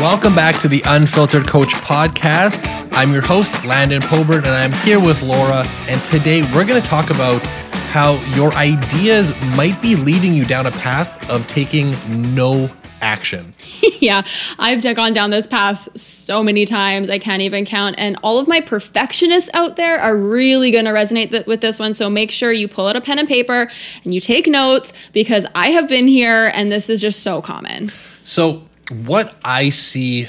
Welcome back to the Unfiltered Coach podcast. I'm your host, Landon Poburan, and I'm here with Laura. And today we're going to talk about how your ideas might be leading you down a path of taking no action. yeah, I've gone down this path so many times, I can't even count. And all of my perfectionists out there are really going to resonate th- with this one. So make sure you pull out a pen and paper and you take notes because I have been here and this is just so common. So, what I see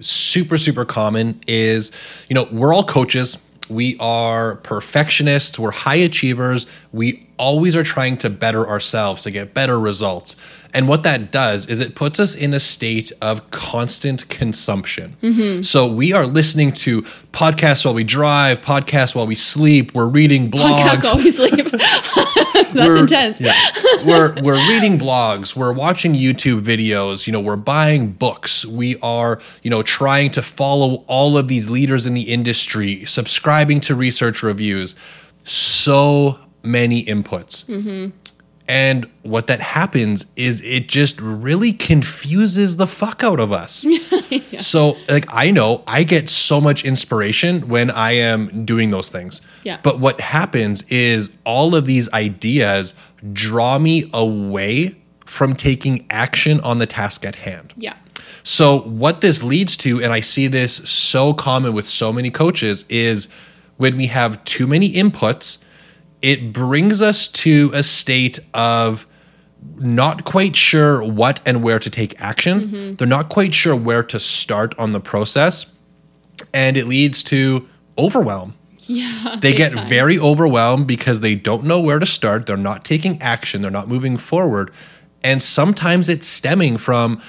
super, super common is, you know, we're all coaches. We are perfectionists. We're high achievers. We always are trying to better ourselves to get better results. And what that does is it puts us in a state of constant consumption. Mm-hmm. So we are listening to podcasts while we drive, podcasts while we sleep, we're reading blogs. Podcasts while we sleep. That's we're, intense. Yeah. we're we're reading blogs, we're watching YouTube videos, you know, we're buying books. We are, you know, trying to follow all of these leaders in the industry, subscribing to research reviews. So many inputs. Mm-hmm. And what that happens is it just really confuses the fuck out of us. yeah. So, like, I know I get so much inspiration when I am doing those things. Yeah. But what happens is all of these ideas draw me away from taking action on the task at hand. Yeah. So, what this leads to, and I see this so common with so many coaches, is when we have too many inputs it brings us to a state of not quite sure what and where to take action. Mm-hmm. They're not quite sure where to start on the process. And it leads to overwhelm. Yeah. They get time. very overwhelmed because they don't know where to start. They're not taking action. They're not moving forward. And sometimes it's stemming from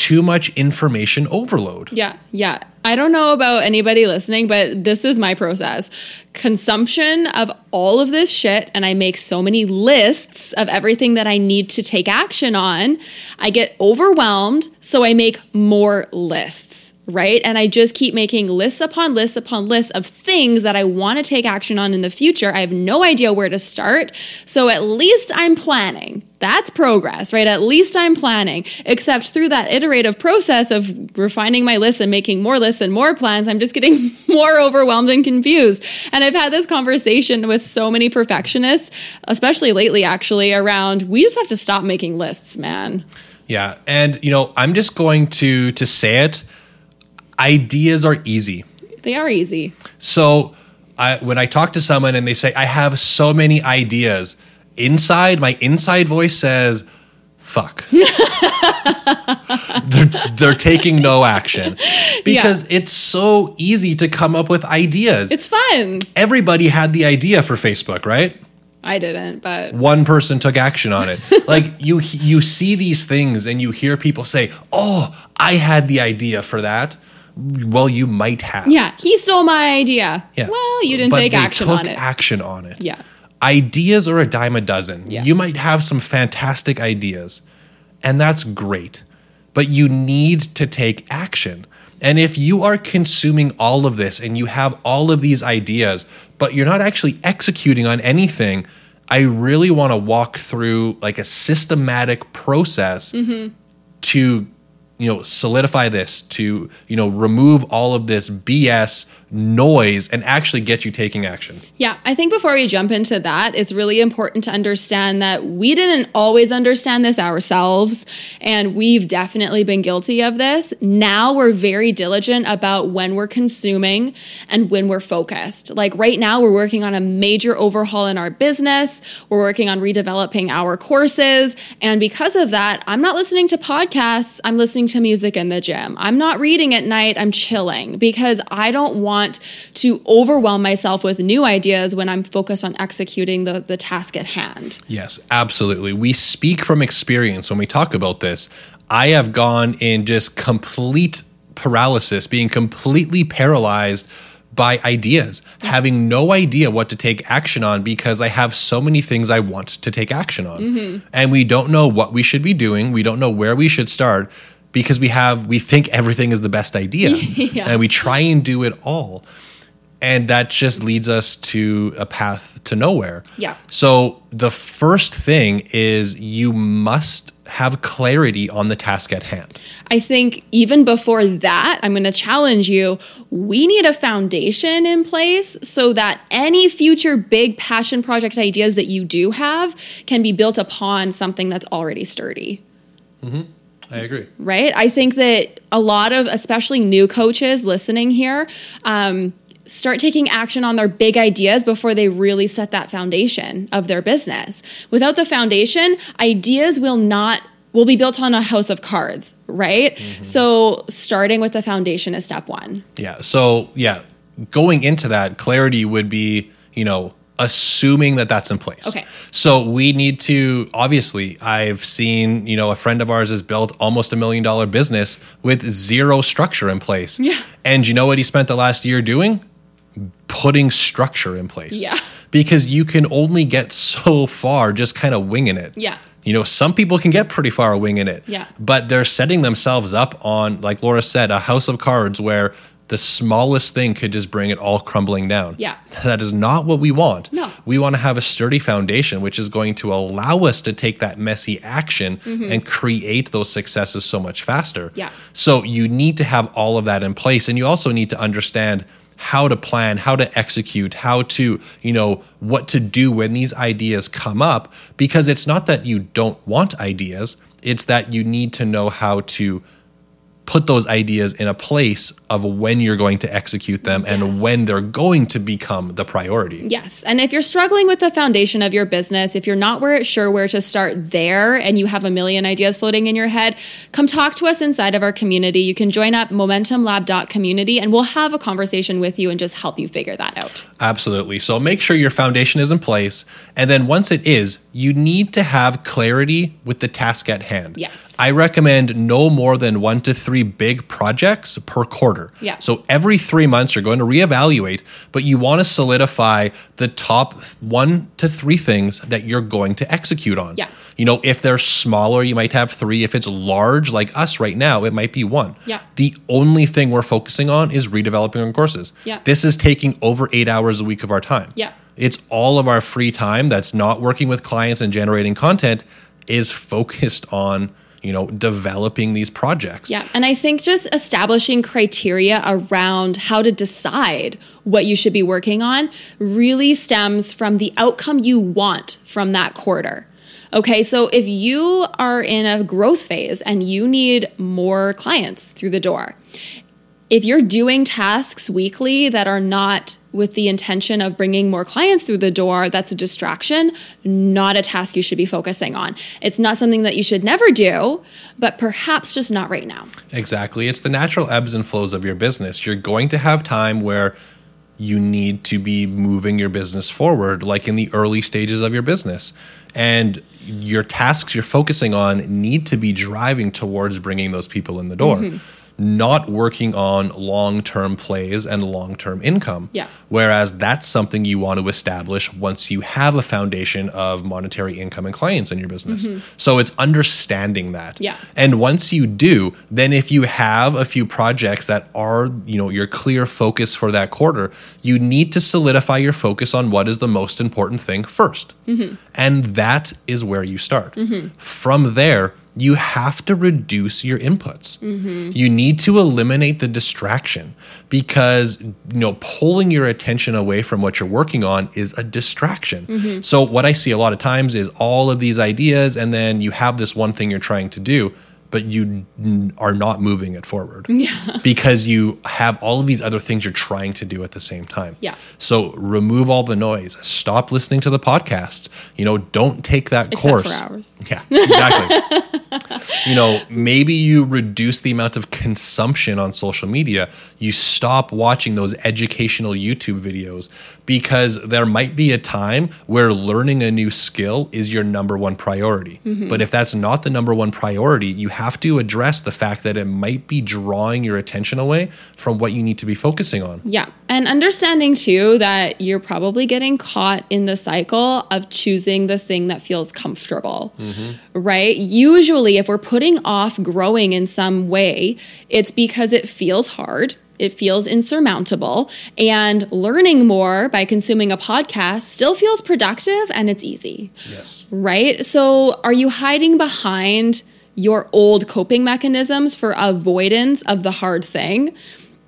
too much information overload. Yeah, yeah. I don't know about anybody listening, but this is my process. Consumption of all of this shit, and I make so many lists of everything that I need to take action on. I get overwhelmed, so I make more lists right? And I just keep making lists upon lists upon lists of things that I want to take action on in the future. I have no idea where to start. So at least I'm planning. That's progress, right? At least I'm planning. Except through that iterative process of refining my list and making more lists and more plans, I'm just getting more overwhelmed and confused. And I've had this conversation with so many perfectionists, especially lately, actually, around we just have to stop making lists, man. Yeah. And, you know, I'm just going to to say it ideas are easy. They are easy. So I, when I talk to someone and they say, I have so many ideas, inside, my inside voice says, fuck. they're, they're, taking no action because yeah. it's so easy to come up with ideas. It's fun. Everybody had the idea for Facebook, right? I didn't, but one person took action on it. like you you see these things and you hear people say, "Oh, I had the idea for that." Well, you might have. Yeah, he stole my idea. Yeah. Well, you didn't but take action on it. Action on it. Yeah. Ideas are a dime a dozen. Yeah. You might have some fantastic ideas, and that's great, but you need to take action. And if you are consuming all of this and you have all of these ideas, but you're not actually executing on anything, I really want to walk through like a systematic process mm-hmm. to you know solidify this to you know remove all of this bs noise and actually get you taking action. Yeah i think before we jump into that it's really important to understand that we didn't always understand this ourselves and we've definitely been guilty of this. Now we're very diligent about when we're consuming and when we're focused. Like right now we're working on a major overhaul in our business. We're working on redeveloping our courses. And because of that i'm not listening to podcasts. I'm listening to music in the gym. I'm not reading at night, I'm chilling because I don't want to overwhelm myself with new ideas when I'm focused on executing the, the task at hand. Yes, absolutely. We speak from experience when we talk about this. I have gone in just complete paralysis, being completely paralyzed by ideas, having no idea what to take action on because I have so many things I want to take action on. Mm-hmm. And we don't know what we should be doing. We don't know where we should start because we have we think everything is the best idea yeah. and we try and do it all and that just leads us to a path to nowhere yeah so the first thing is you must have clarity on the task at hand. I think even before that, I'm going to challenge you. We need a foundation in place so that any future big passion project ideas that you do have can be built upon something that's already sturdy. Mm-hmm. I agree. right? I think that a lot of, especially new coaches listening here, um, start taking action on their big ideas before they really set that foundation of their business. Without the foundation, ideas will not will be built on a house of cards, right? So starting with the foundation is step 1. Yeah. So, yeah, going into that, clarity would be, you know, assuming that that's in place. Okay. So we need to obviously I've seen, you know, a friend of ours has built almost a million dollar business with zero structure in place. Yeah. And you know what he spent the last year doing? Putting structure in place. Yeah. Because you can only get so far just kind of winging it. Yeah. You know, some people can get pretty far winging it. Yeah. But they're setting themselves up on, like Laura said, a house of cards where the smallest thing could just bring it all crumbling down. Yeah. That is not what we want. No. We want to have a sturdy foundation, which is going to allow us to take that messy action and create those successes so much faster. Mm-hmm. Yeah. So you need to have all of that in place. And you also need to understand how to plan, how to execute, how to, you know, what to do when these ideas come up. Because it's not that you don't want ideas, it's that you need to know how to put those ideas in a place of when you're going to execute them and when they're going to become the priority. Yes. And if you're struggling with the foundation of your business, if you're not where, sure where to start there and you have a million ideas floating in your head, come talk to us inside of our community. You can join up momentumlab.community and we'll have a conversation with you and just help you figure that out. Absolutely. So make sure your foundation is in place. And then once it is, you need to have clarity with the task at hand. Yes. I recommend no more than one to three big projects per quarter. Yeah. So every three months, you're going to reevaluate, but you want to solidify the top one to three things that you're going to execute on. Yeah. You know, if they're smaller, you might have three. If it's large, like us right now, it might be one. Yeah. The only thing we're focusing on is redeveloping our courses. Yeah. This is taking over eight hours a week of our time. Yeah. It's all of our free time that's not working with clients and generating content is focused on, you know, developing these projects. Yeah. And I think just establishing criteria around how to decide what you should be working on really stems from the outcome you want from that quarter. Okay, so if you are in a growth phase and you need more clients through the door, if you're doing tasks weekly that are not with the intention of bringing more clients through the door, that's a distraction, not a task you should be focusing on. It's not something that you should never do, but perhaps just not right now. Exactly. It's the natural ebbs and flows of your business. You're going to have time where you need to be moving your business forward, like in the early stages of your business. And your tasks you're focusing on need to be driving towards bringing those people in the door, Mm-hmm. Not working on long term plays and long term income. Yeah. Whereas that's something you want to establish once you have a foundation of monetary income and clients in your business. So it's understanding that. Mm-hmm. Yeah. And once you do, then if you have a few projects that are, you know, your clear focus for that quarter, you need to solidify your focus on what is the most important thing 1st And that is where you start. From there, you have to reduce your inputs. Mm-hmm. You need to eliminate the distraction because you know pulling your attention away from what you're working on is a distraction. Mm-hmm. So what I see a lot of times is all of these ideas and then you have this one thing you're trying to do but you n- are not moving it forward yeah. because you have all of these other things you're trying to do at the same time. Yeah. So remove all the noise. Stop listening to the podcast. You know, don't take that Except course. for ours. Yeah, exactly. you know, maybe you reduce the amount of consumption on social media. You stop watching those educational YouTube videos because there might be a time where learning a new skill is your number one priority. Mm-hmm. But if that's not the number one priority, you have to address the fact that it might be drawing your attention away from what you need to be focusing on. Yeah. And understanding too that you're probably getting caught in the cycle of choosing the thing that feels comfortable, right? Usually, if we're putting off growing in some way, it's because it feels hard. It feels insurmountable. And learning more by consuming a podcast still feels productive and it's easy. Yes. Right? So, are you hiding behind your old coping mechanisms for avoidance of the hard thing?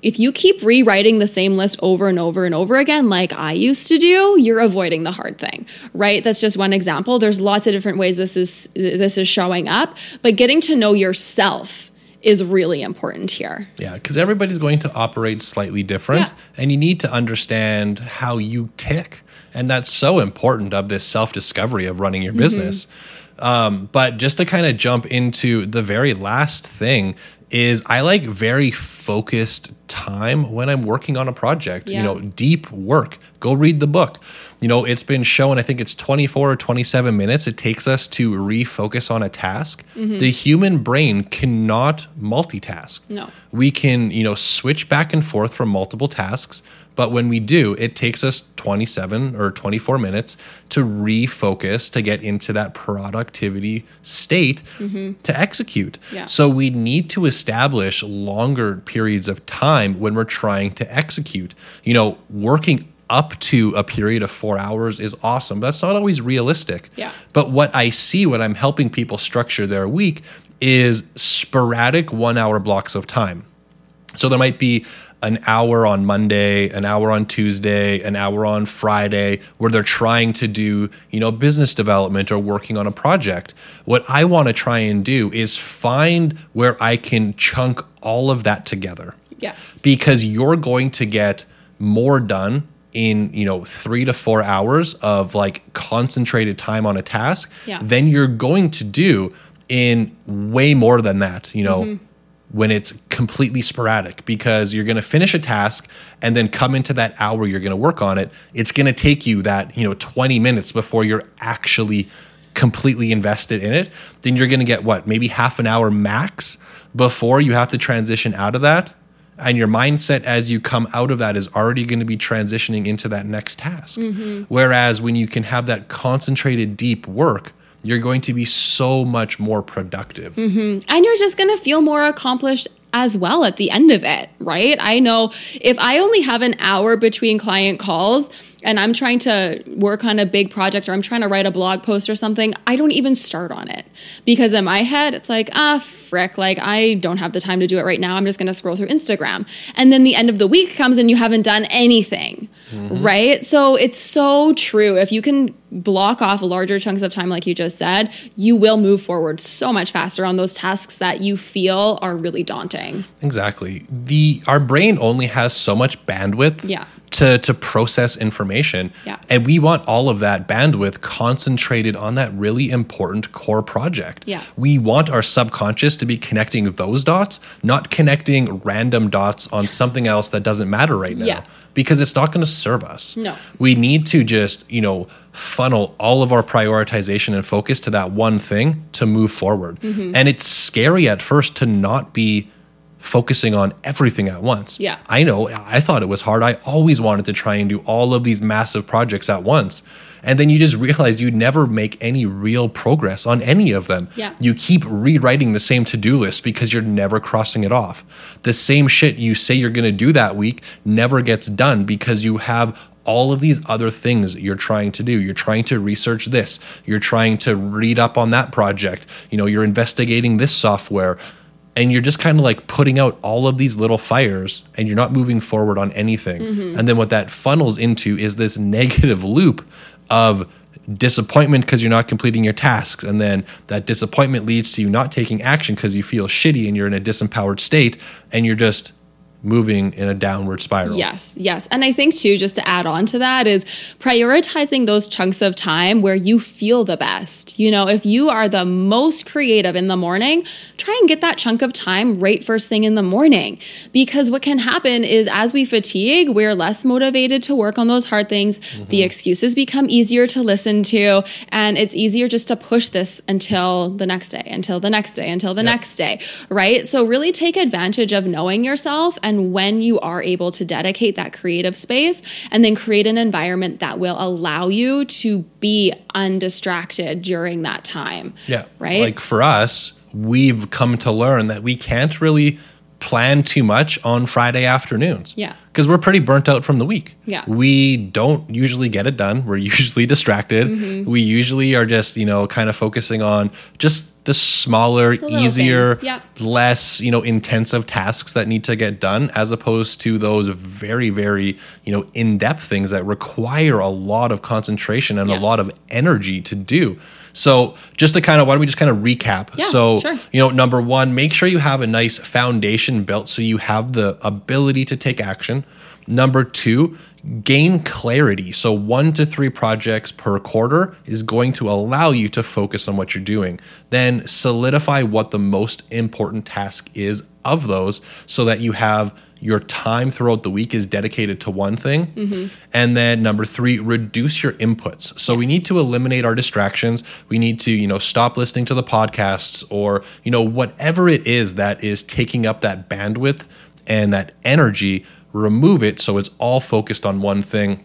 If you keep rewriting the same list over and over and over again, like I used to do, you're avoiding the hard thing, right? That's just one example. There's lots of different ways this is this is showing up, but getting to know yourself is really important here. Yeah, because everybody's going to operate slightly different, Yeah. and you need to understand how you tick. And that's so important of this self discovery of running your business. Um, but just to kind of jump into the very last thing is I like very focused time when I'm working on a project, you know, deep work. Go read the book. You know, it's been shown, I think it's 24 or 27 minutes it takes us to refocus on a task. Mm-hmm. The human brain cannot multitask No. we can you know switch back and forth from multiple tasks but when we do it takes us 27 or 24 minutes to refocus to get into that productivity state mm-hmm. to execute Yeah. so we need to establish longer periods of time when we're trying to execute you know working up to a period of four hours is awesome that's not always realistic Yeah. but what I see when I'm helping people structure their week is sporadic one hour blocks of time. So there might be an hour on Monday, an hour on Tuesday, an hour on Friday where they're trying to do, you know, business development or working on a project. What I want to try and do is find where I can chunk all of that together Yes. because you're going to get more done in you know three to four hours of like concentrated time on a task Yeah. than you're going to do in way more than that you know Mm-hmm. When it's completely sporadic because you're going to finish a task and then come into that hour you're going to work on it it's going to take you that you know 20 minutes before you're actually completely invested in it. Then you're going to get what maybe half an hour max before you have to transition out of that. And your mindset as you come out of that is already going to be transitioning into that next task. Mm-hmm. Whereas when you can have that concentrated deep work, you're going to be so much more productive. Mm-hmm. and you're just going to feel more accomplished as well at the end of it, right? I know if I only have an hour between client calls and I'm trying to work on a big project or I'm trying to write a blog post or something, I don't even start on it because in my head, it's like, ah, frick, like I don't have the time to do it right now. I'm just going to scroll through Instagram. And then the end of the week comes and you haven't done anything, right? So it's so true. If you can block off larger chunks of time, like you just said, you will move forward so much faster on those tasks that you feel are really daunting. Exactly. The our brain only has so much bandwidth Yeah. To to process information. Yeah. And we want all of that bandwidth concentrated on that really important core project. Yeah. We want our subconscious to be connecting those dots, not connecting random dots on something else that doesn't matter right now. Yeah. Because it's not going to serve us. No. We need to just, you know, funnel all of our prioritization and focus to that one thing to move forward. Mm-hmm. And it's scary at first to not be focusing on everything at once. Yeah. I know. I thought it was hard. I always wanted to try and do all of these massive projects at once. And then you just realize you never make any real progress on any of them. Yeah. You keep rewriting the same to do list because you're never crossing it off. The same shit you say you're going to do that week never gets done because you have all of these other things you're trying to do. You're trying to research this, you're trying to read up on that project, you know, you're investigating this software and you're just kind of like putting out all of these little fires and you're not moving forward on anything. Mm-hmm. And then what that funnels into is this negative loop of disappointment because you're not completing your tasks. And then that disappointment leads to you not taking action because you feel shitty and you're in a disempowered state and you're just moving in a downward spiral. Yes, yes. And I think too, just to add on to that, is prioritizing those chunks of time where you feel the best. You know, if you are the most creative in the morning, try and get that chunk of time right first thing in the morning. Because what can happen is as we fatigue, we're less motivated to work on those hard things. Mm-hmm. The excuses become easier to listen to, and it's easier just to push this until the next day, until the next day, until the Yep. next day, right? So really take advantage of knowing yourself and when you are able to dedicate that creative space and then create an environment that will allow you to be undistracted during that time. Yeah. Right? Like for us, we've come to learn that we can't really plan too much on Friday afternoons. Yeah. Because we're pretty burnt out from the week. Yeah. We don't usually get it done. We're usually distracted. Mm-hmm. We usually are just, you know, kind of focusing on just the smaller, little easier, yeah. less, you know, intensive tasks that need to get done as opposed to those very, very, you know, in-depth things that require a lot of concentration and Yeah. a lot of energy to do. So just to kind of why don't we just kind of recap? Yeah, so sure. you know, number one, make sure you have a nice foundation built so you have the ability to take action. Number two, gain clarity. So, one to three projects per quarter is going to allow you to focus on what you're doing. Then, solidify what the most important task is of those so that you have your time throughout the week is dedicated to one thing. Mm-hmm. And then number 3, reduce your inputs. So we need to eliminate our distractions. We need to, you know, stop listening to the podcasts or, you know, whatever it is that is taking up that bandwidth and that energy, remove it so it's all focused on one thing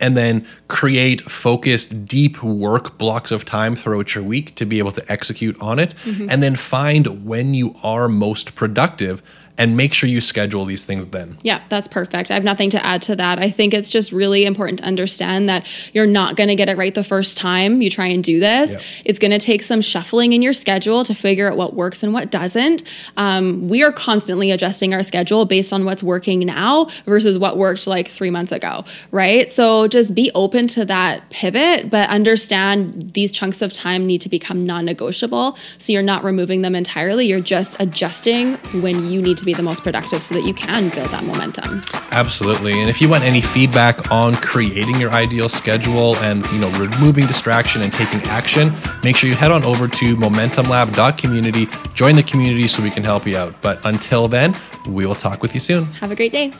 and then create focused, deep work blocks of time throughout your week to be able to execute on it. Mm-hmm. And then find when you are most productive and make sure you schedule these things then. Yeah, that's perfect. I have nothing to add to that. I think it's just really important to understand that you're not going to get it right the first time you try and do this. Yep. It's going to take some shuffling in your schedule to figure out what works and what doesn't. Um, we are constantly adjusting our schedule based on what's working now versus what worked like three months ago, right? So just be open to that pivot, but understand these chunks of time need to become non negotiable. So you're not removing them entirely, you're just adjusting when you need to be the most productive so that you can build that momentum. Absolutely. And if you want any feedback on creating your ideal schedule and, you know, removing distraction and taking action, make sure you head on over to momentumlab.community, join the community so we can help you out. But until then, we will talk with you soon. Have a great day.